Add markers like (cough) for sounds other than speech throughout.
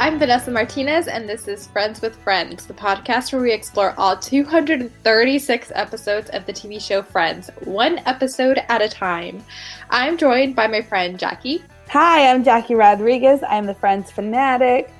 I'm Vanessa Martinez, and this is Friends with Friends, the podcast where we explore all 236 episodes of the TV show Friends, one episode at a time. I'm joined by my friend Jackie. Hi, I'm Jackie Rodriguez. I'm the Friends fanatic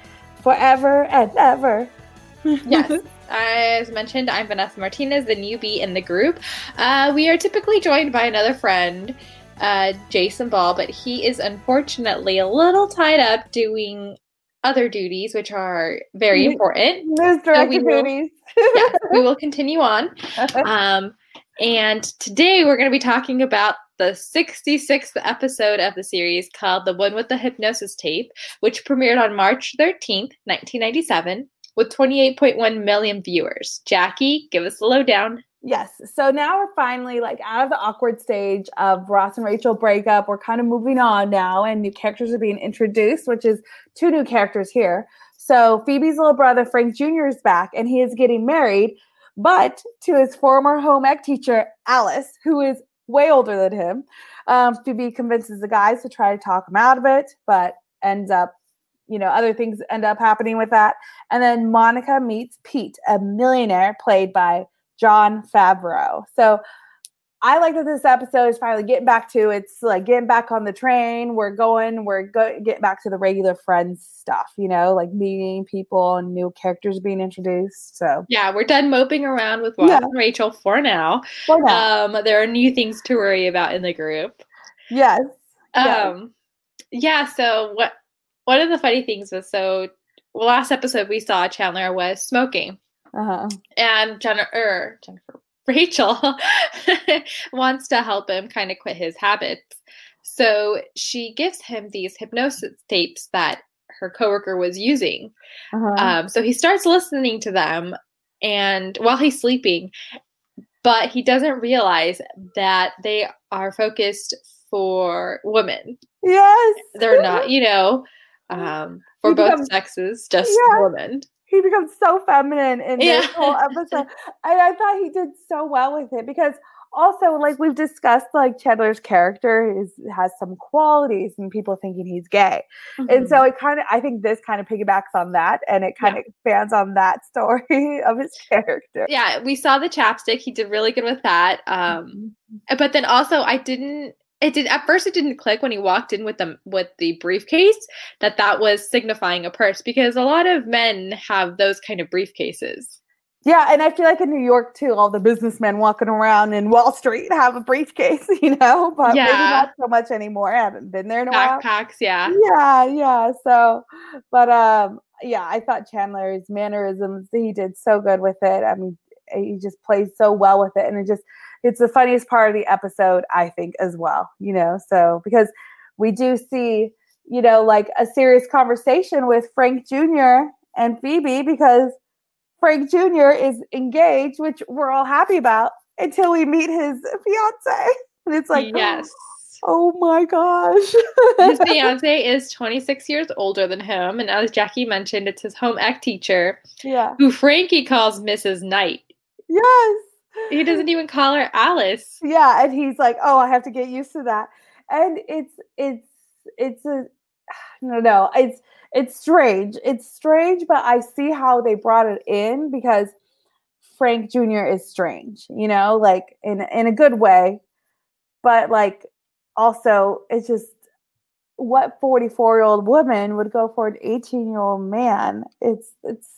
forever and ever. (laughs) yes. As mentioned, I'm Vanessa Martinez, the newbie in the group. Uh, we are typically joined by another friend, uh, Jason Ball, but he is unfortunately a little tied up doing other duties, which are very important. Those director so will, duties. we (laughs) will continue on. (laughs) Um, and today we're going to be talking about the 66th episode of the series called The One with the Hypnosis Tape, which premiered on March 13th, 1997, with 28.1 million viewers. Jackie, give us the lowdown. Yes. So now we're finally like out of the awkward stage of Ross and Rachel breakup. We're kind of moving on now, and new characters are being introduced, which is two new characters here. So Phoebe's little brother, Frank Jr., is back, and he is getting married, but to his former home ec teacher, Alice, who is way older than him. Um, Phoebe convinces the guys to try to talk him out of it, but ends up you know, other things end up happening with that. And then Monica meets Pete, a millionaire played by Jon Favreau. So I like that this episode is finally getting back to it's like getting back on the train. We're going, we're go- getting back to the regular friends stuff, you know, like meeting people and new characters being introduced. So yeah, we're done moping around with Ross yeah. and Rachel for now. For now. Um, there are new things to worry about in the group. Yes. Um, yeah. So what? One of the funny things was so last episode we saw Chandler was smoking uh-huh. And Jennifer, er, Jennifer (laughs) Rachel (laughs) wants to help him kind of quit his habits. So she gives him these hypnosis tapes that her coworker was using. Uh-huh. Um, so he starts listening to them, and while he's sleeping, but he doesn't realize that they are focused for women. Yes, they're not. You know, um, for both sexes, just yeah. women he becomes so feminine in this yeah. whole episode. and I thought he did so well with it because also like we've discussed like Chandler's character is has some qualities and people thinking he's gay. Mm-hmm. And so mm-hmm. it kind of I think this kind of piggybacks on that and it kind yeah. of expands on that (laughs) story of his character. Yeah, we saw the chapstick. He did really good with that. Um mm-hmm. but then also I didn't it did at first it didn't click when he walked in with the with the briefcase that that was signifying a purse because a lot of men have those kind of briefcases yeah and i feel like in new york too all the businessmen walking around in wall street have a briefcase (laughs) you know but yeah. maybe not so much anymore i haven't been there in a while. backpacks while. yeah yeah yeah so but um yeah i thought chandler's mannerisms he did so good with it i mean he just plays so well with it and it just it's the funniest part of the episode, I think, as well, you know. So because we do see, you know, like a serious conversation with Frank Jr. and Phoebe because Frank Jr. is engaged, which we're all happy about until we meet his fiance. (laughs) And it's like, yes. (gasps) Oh my gosh. (laughs) his fiance is 26 years older than him. And as Jackie mentioned, it's his home ec teacher. Yeah. Who Frankie calls Mrs. Knight. Yes. He doesn't even call her Alice. Yeah, and he's like, "Oh, I have to get used to that." And it's it's it's a (sighs) no no it's it's strange. It's strange, but I see how they brought it in because Frank Jr. is strange, you know, like in in a good way, but like also it's just what 44 year old woman would go for an 18 year old man. It's it's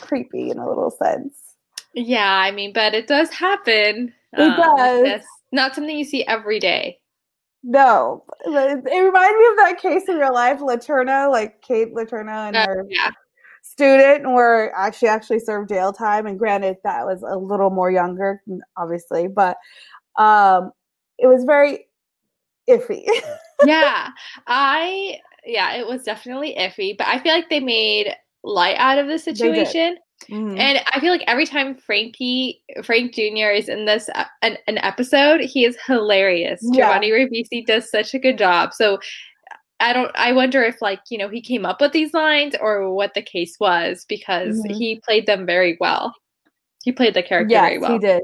creepy in a little sense. Yeah, I mean, but it does happen. It um, does. Not something you see every day. No, it, reminded me of that case in real life, Letourneau, like Kate Letourneau and uh, her yeah. student were actually actually served jail time. And granted, that was a little more younger, obviously, but um, it was very iffy. (laughs) yeah, I yeah, it was definitely iffy, but I feel like they made light out of the situation. Mm-hmm. And I feel like every time Frankie Frank Jr. is in this uh, an, an episode, he is hilarious. Yeah. Giovanni Ribisi does such a good job. So I don't I wonder if like, you know, he came up with these lines or what the case was because mm-hmm. he played them very well. He played the character yes, very well. He did.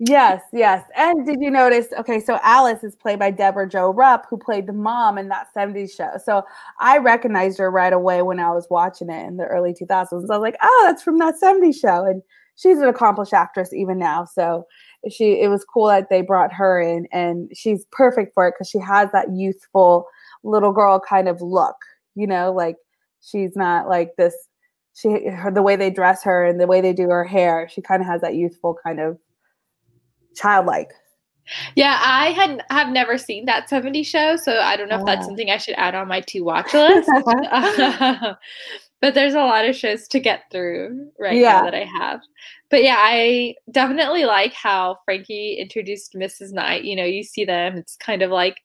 Yes, yes. And did you notice? Okay, so Alice is played by Deborah Jo Rupp, who played the mom in that 70s show. So I recognized her right away when I was watching it in the early 2000s. I was like, oh, that's from that 70s show. And she's an accomplished actress even now. So she it was cool that they brought her in and she's perfect for it because she has that youthful little girl kind of look, you know, like she's not like this she her, the way they dress her and the way they do her hair, she kind of has that youthful kind of childlike. Yeah, I had have never seen that 70 show, so I don't know if that's something I should add on my to watch list. (laughs) (laughs) but there's a lot of shows to get through right yeah. now that I have. But yeah, I definitely like how Frankie introduced Mrs. Knight. You know, you see them, it's kind of like,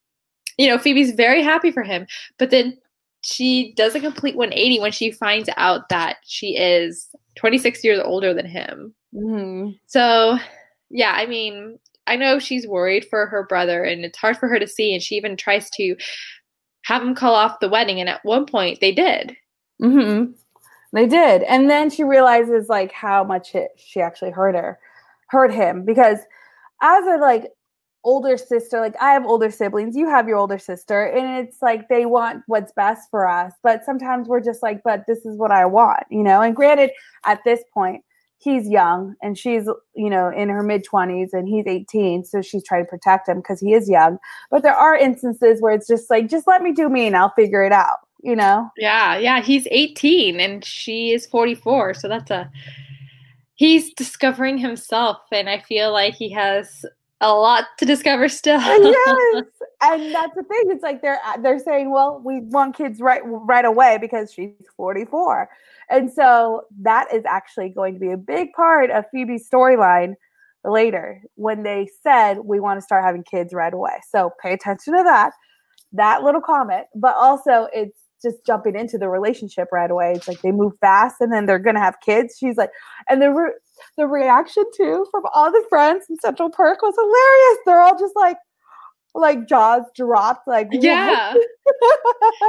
you know, Phoebe's very happy for him, but then she does a complete 180 when she finds out that she is 26 years older than him. Mm-hmm. So yeah, I mean, I know she's worried for her brother and it's hard for her to see. And she even tries to have him call off the wedding. And at one point they did. Mm-hmm. They did. And then she realizes like how much it, she actually hurt her, hurt him because as a like older sister, like I have older siblings, you have your older sister, and it's like they want what's best for us. But sometimes we're just like, but this is what I want, you know? And granted, at this point, he's young and she's you know in her mid 20s and he's 18 so she's trying to protect him because he is young. But there are instances where it's just like just let me do me and i'll figure it out you know? Yeah yeah he's 18 and she is 44 so that's a he's discovering himself and i feel like he has a lot to discover still. (laughs) Yes and that's the thing it's like they're they're saying well we want kids right right away because she's 44 and so that is actually going to be a big part of Phoebe's storyline later when they said we want to start having kids right away. So pay attention to that, that little comment. But also, it's just jumping into the relationship right away. It's like they move fast and then they're going to have kids. She's like, and the, re- the reaction too from all the friends in Central Park was hilarious. They're all just like, like jaws dropped like (laughs) yeah.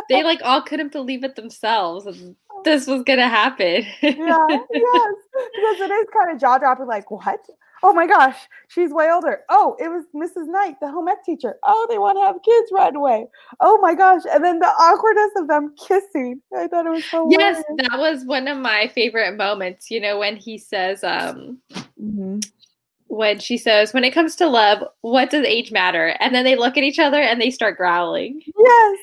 They like all couldn't believe it themselves and this was gonna happen. Yeah (laughs) yes. Because it is kind of jaw dropping like what? Oh my gosh she's way older. Oh it was mrs knight the home ec teacher. Oh they want to have kids right away. Oh my gosh and then the awkwardness of them kissing. I thought it was so yes that was one of my favorite moments you know when he says um mm-hmm when she says, When it comes to love, what does age matter? And then they look at each other and they start growling. Yes.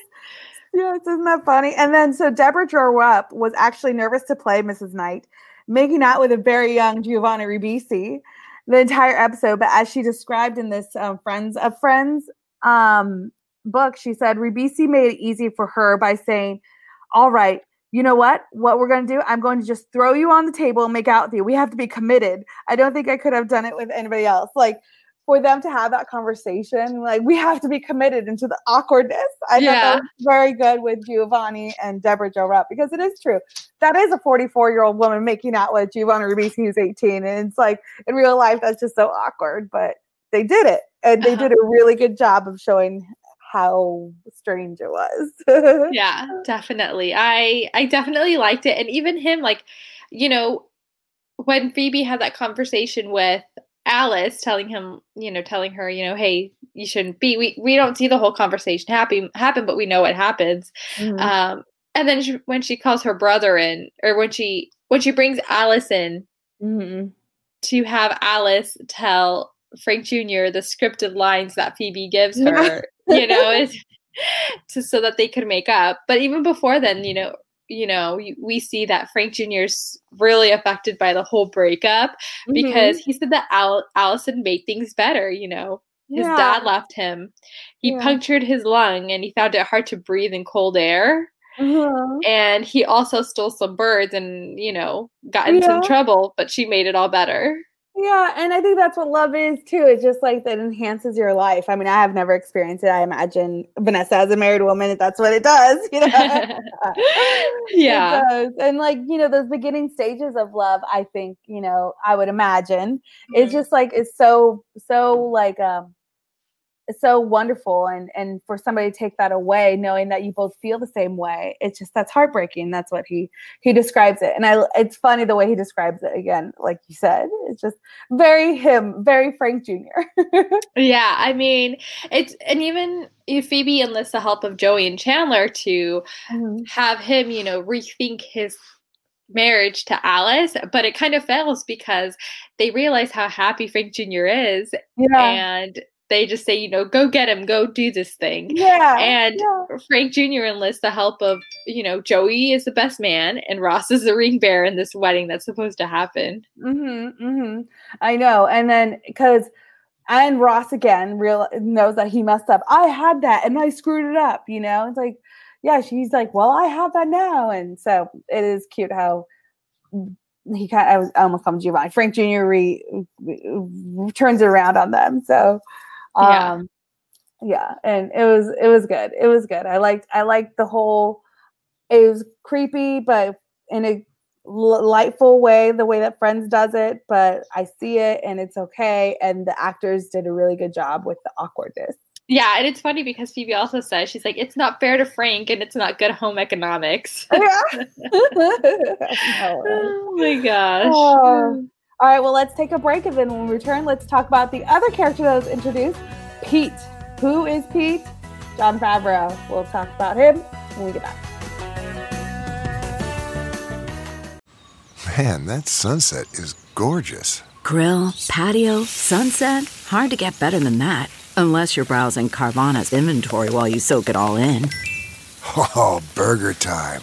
Yes, isn't that funny? And then so Deborah Rupp was actually nervous to play Mrs. Knight, making out with a very young Giovanni Ribisi the entire episode. But as she described in this um, Friends of Friends um, book, she said Ribisi made it easy for her by saying, All right, you know what? What we're going to do, I'm going to just throw you on the table and make out with you. We have to be committed. I don't think I could have done it with anybody else. Like for them to have that conversation, like we have to be committed into the awkwardness. I yeah. thought that was very good with Giovanni and Deborah Jo Rupp because it is true. That is a 44 year old woman making out with Giovanni Ribisi who's 18. And it's like in real life, that's just so awkward, but they did it. And they uh-huh. did a really good job of showing how strange it was. (laughs) yeah, definitely. I I definitely liked it and even him like you know when Phoebe had that conversation with Alice telling him, you know, telling her, you know, hey, you shouldn't be. We we don't see the whole conversation happen happen, but we know what happens. Mm-hmm. Um, and then she, when she calls her brother in, or when she when she brings Alice in mm-hmm. to have Alice tell Frank Jr. the scripted lines that Phoebe gives her, you know, (laughs) to so that they could make up. But even before then, you know, you know, we see that Frank Jr.'s really affected by the whole breakup mm-hmm. because he said that Al- Allison made things better, you know. His yeah. dad left him. He yeah. punctured his lung and he found it hard to breathe in cold air. Uh-huh. And he also stole some birds and, you know, got in yeah. some trouble, but she made it all better. Yeah, and I think that's what love is too. It's just like that enhances your life. I mean, I have never experienced it. I imagine Vanessa as a married woman, that's what it does, (laughs) you know. (laughs) yeah. Does. And like, you know, those beginning stages of love, I think, you know, I would imagine mm-hmm. it's just like it's so so like um so wonderful and and for somebody to take that away knowing that you both feel the same way it's just that's heartbreaking that's what he he describes it and i it's funny the way he describes it again like you said it's just very him very frank jr (laughs) yeah i mean it's and even if phoebe enlists the help of joey and chandler to mm-hmm. have him you know rethink his marriage to Alice, but it kind of fails because they realize how happy Frank Jr. is. Yeah. And they just say, you know, go get him, go do this thing. Yeah. And yeah. Frank Jr. enlists the help of, you know, Joey is the best man and Ross is the ring bearer in this wedding that's supposed to happen. Mm-hmm. Mm-hmm. I know. And then because and Ross again real knows that he messed up. I had that and I screwed it up, you know? It's like, yeah, she's like, Well, I have that now. And so it is cute how he kind of I almost called Giovanni. Frank Jr. Re, re, turns it around on them. So um, yeah. yeah, and it was it was good. It was good. I liked I liked the whole. It was creepy, but in a lightful way, the way that Friends does it. But I see it, and it's okay. And the actors did a really good job with the awkwardness. Yeah, and it's funny because Phoebe also says she's like, it's not fair to Frank and it's not good home economics. (laughs) Yeah. (laughs) (laughs) oh my gosh. Oh. All right, well, let's take a break, and then when we return, let's talk about the other character that was introduced, Pete. Who is Pete? Jon Favreau. We'll talk about him when we get back. Man, that sunset is gorgeous. Grill, patio, sunset. Hard to get better than that. Unless you're browsing Carvana's inventory while you soak it all in. (laughs) Oh, burger time.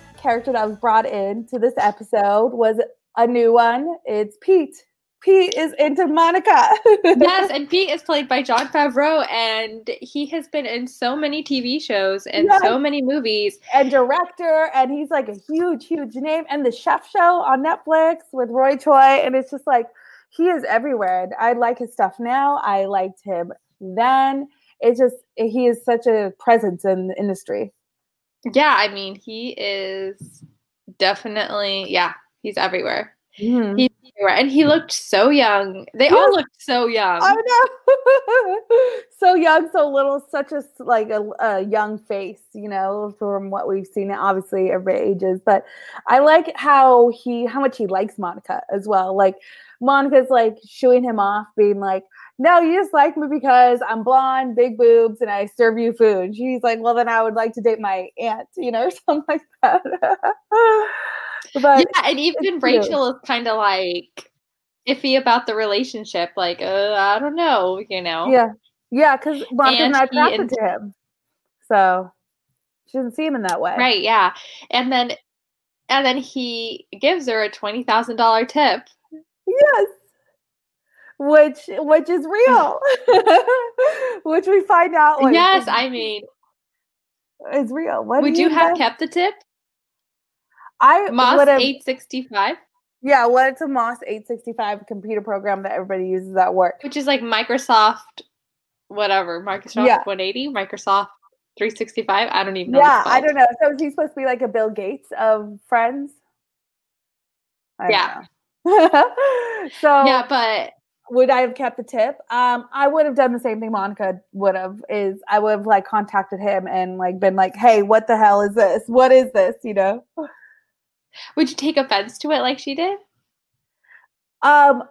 character that was brought in to this episode was a new one. It's Pete. Pete is into Monica. (laughs) yes, and Pete is played by Jon Favreau, and he has been in so many TV shows and yes. so many movies. And director, and he's like a huge, huge name. And the Chef Show on Netflix with Roy Choi, and it's just like he is everywhere. And I like his stuff now. I liked him then. It's just he is such a presence in the industry. Yeah, I mean, he is definitely, yeah, he's everywhere. Mm-hmm. He's everywhere. And he looked so young. They yes. all looked so young. I know. (laughs) so young, so little, such a like a, a, young face, you know, from what we've seen. Obviously, everybody ages, but I like how he how much he likes Monica as well. Like Monica's like shooing him off, being like, no, you just like me because I'm blonde, big boobs, and I serve you food. She's like, well, then I would like to date my aunt, you know, or (laughs) something like that. (laughs) but yeah, and even Rachel is kind of like iffy about the relationship. Like, uh, I don't know, you know. Yeah, yeah, because Monica's not attracted to him, so she doesn't see him in that way. Right? Yeah, and then and then he gives her a twenty thousand dollar tip. Yes which which is real, (laughs) which we find out. Like, yes, I mean, it's real. What would you, you have kept the tip? I Moss eight sixty five. Yeah, well, it's a Moss eight sixty five computer program that everybody uses at work, which is like Microsoft, whatever Microsoft yeah. one eighty, Microsoft 365 i don't even know yeah i don't know so is he supposed to be like a bill gates of friends I yeah (laughs) so yeah but would I have kept the tip? Um, I would have done the same thing Monica would have. Is I would have like contacted him and like been like, "Hey, what the hell is this? What is this?" You know. Would you take offense to it like she did? Um,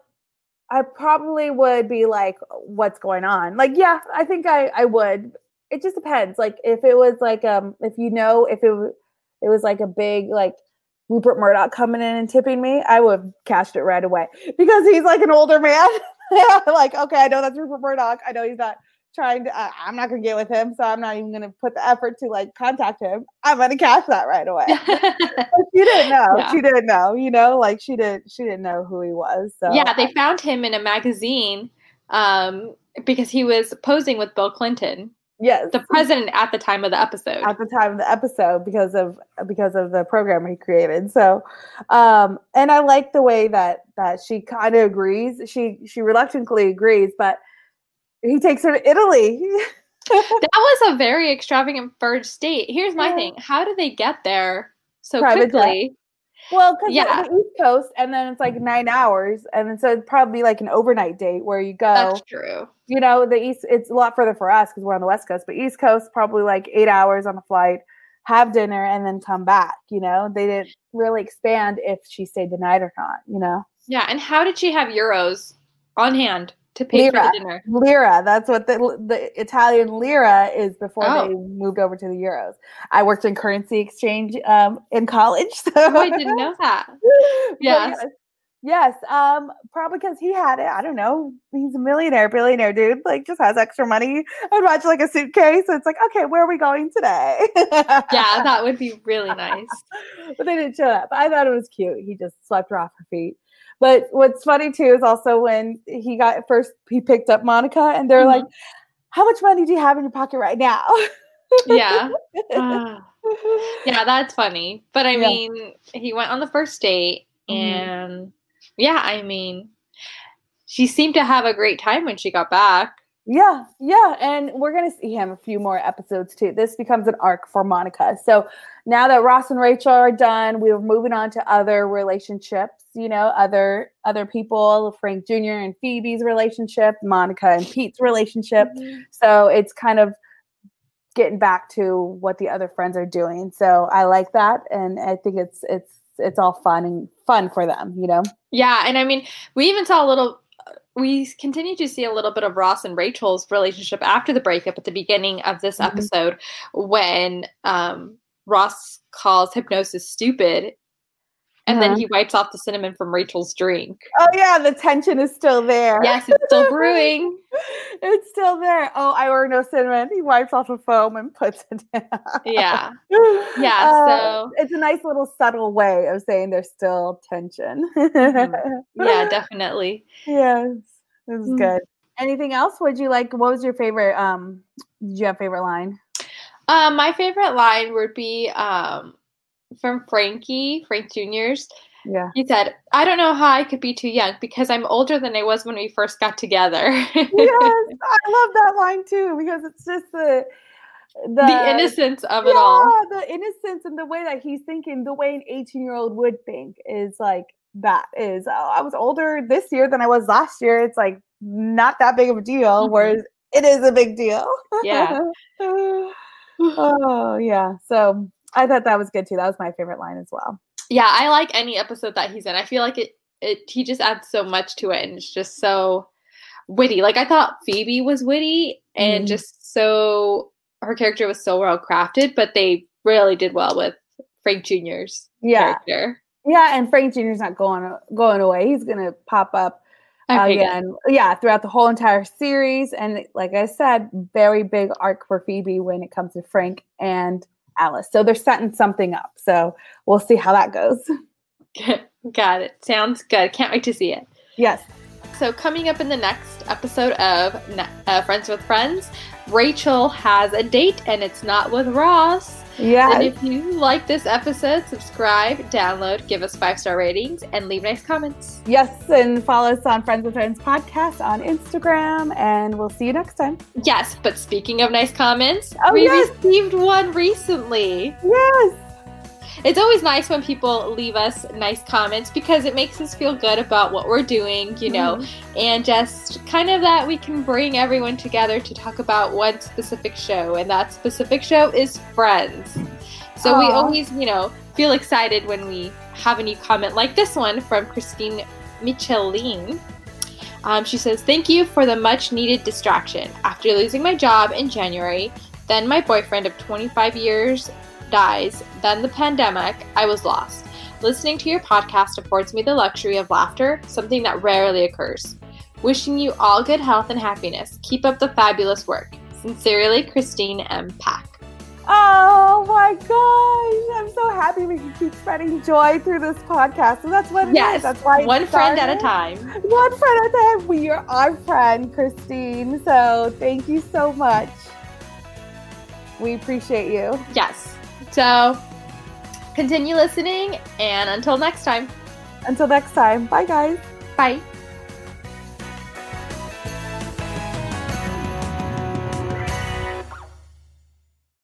I probably would be like, "What's going on?" Like, yeah, I think I I would. It just depends. Like, if it was like um, if you know, if it it was like a big like Rupert Murdoch coming in and tipping me, I would have cashed it right away because he's like an older man. (laughs) like, okay, I know that's Rupert Murdoch. I know he's not trying to, uh, I'm not going to get with him. So I'm not even going to put the effort to like contact him. I'm going to cash that right away. (laughs) but she didn't know. Yeah. She didn't know, you know, like she didn't, she didn't know who he was. So yeah, they found him in a magazine. Um, because he was posing with Bill Clinton, Yes. the president at the time of the episode. at the time of the episode because of because of the program he created. So um and I like the way that that she kind of agrees. She she reluctantly agrees, but he takes her to Italy. (laughs) that was a very extravagant first date. Here's my Yeah. thing: How do they get there so Private quickly? Well, because Yeah. the East Coast, and then it's like nine hours, and then so it'd probably be like an overnight date where you go. That's true. you know, the East, it's a lot further for us because we're on the West Coast, but East Coast, probably like eight hours on the flight, have dinner, and then come back. You know, they didn't really expand if she stayed the night or not, you know. Yeah, and how did she have euros on hand to pay for Lira. the dinner? Lira, that's what the, the Italian lira is before Oh. they moved over to the euros. I worked in currency exchange um, in college. (laughs) So Oh, I didn't know that. (laughs) Yes. yes. Yes, um, probably because he had it. I don't know. He's a millionaire, billionaire dude. Like, just has extra money. I'd watch like a suitcase. So it's like, okay, where are we going today? (laughs) Yeah, that would be really nice. but they didn't show that. But I thought it was cute. He just swept her off her feet. But what's funny too is also when he got first, he picked up Monica, and they're Mhm. like, "How much money do you have in your pocket right now?" Yeah. (laughs) Ah. yeah, that's funny. But I Yeah. mean, he went on the first date, Mhm. and yeah, I mean, she seemed to have a great time when she got back. Yeah, yeah, and we're gonna see him a few more episodes too. This becomes an arc for Monica. So now that Ross and Rachel are done, we're moving on to other relationships. You know, other other people, Frank Jr. and Phoebe's relationship, Monica and Pete's relationship. Mm-hmm. So it's kind of getting back to what the other friends are doing. So I like that, and I think it's it's it's all fun and fun for them. You know. Yeah, and I mean, we even saw a little. We continue to see a little bit of Ross and Rachel's relationship after the breakup at the beginning of this Mhm. episode when um, Ross calls hypnosis stupid and then Uh-huh. he wipes off the cinnamon from Rachel's drink. Oh yeah, the tension is still there. Yes, it's still (laughs) brewing. it's still there. Oh, I ordered no cinnamon. He wipes off the foam and puts it down. Yeah. (laughs) Yeah, Uh, so- it's a nice little subtle way of saying there's still tension. Mhm. Yeah, (laughs) definitely. yes, it was Mm. good. Anything else? Would you like? What was your favorite? Um, did you have a favorite line? Um, my favorite line would be um, from Frankie, Frank Jr.'s. Yeah. He said, I don't know how I could be too young because I'm older than I was when we first got together. (laughs) yes, I love that line too because it's just the the, the innocence of it all. the innocence and the way that he's thinking, the way an 18 year old would think is like that is, oh, I was older this year than I was last year. It's like not that big of a deal, Mhm. whereas it is a big deal. Yeah. (laughs) oh, yeah. So I thought that was good too. That was my favorite line as well. Yeah, I like any episode that he's in. I feel like it, it he just adds so much to it and it's just so witty. Like I thought Phoebe was witty and Mhm. just so her character was so well crafted, but they really did well with Frank Jr.'s Yeah. character. Yeah. And Frank Jr.'s not going, going away. He's going to pop up Okay, good. again. Yeah, throughout the whole entire series. And like I said, very big arc for Phoebe when it comes to Frank and Alice. So they're setting something up. So we'll see how that goes. (laughs) (laughs) Got it. Sounds good. Can't wait to see it. Yes. So, coming up in the next episode of uh, Friends with Friends, Rachel has a date and it's not with Ross. And if you like this episode, subscribe, download, give us five star ratings, and leave nice comments. Yes. And follow us on Friends with Friends podcast on Instagram. And we'll see you next time. Yes, but speaking of nice comments, Oh, we yes. received one recently. Yes. It's always nice when people leave us nice comments because it makes us feel good about what we're doing, you know, Mm-hmm. and just kind of that we can bring everyone together to talk about one specific show, and that specific show is Friends. So we always, you know, feel excited when we have a new comment like this one from Christine Micheline. Um, she says, Thank you for the much needed distraction. After losing my job in January, then my boyfriend of 25 years dies, then the pandemic, I was lost. Listening to your podcast affords me the luxury of laughter, something that rarely occurs. Wishing you all good health and happiness. Keep up the fabulous work. Sincerely, Christine M. Pack. Oh my gosh. I'm so happy we can keep spreading joy through this podcast. So that's what it yes, is. That's why one friend at a time. One friend at a time. We are our friend, Christine. So thank you so much. We appreciate you. Yes. So continue listening, and until next time, Until next time. Bye, guys. bye.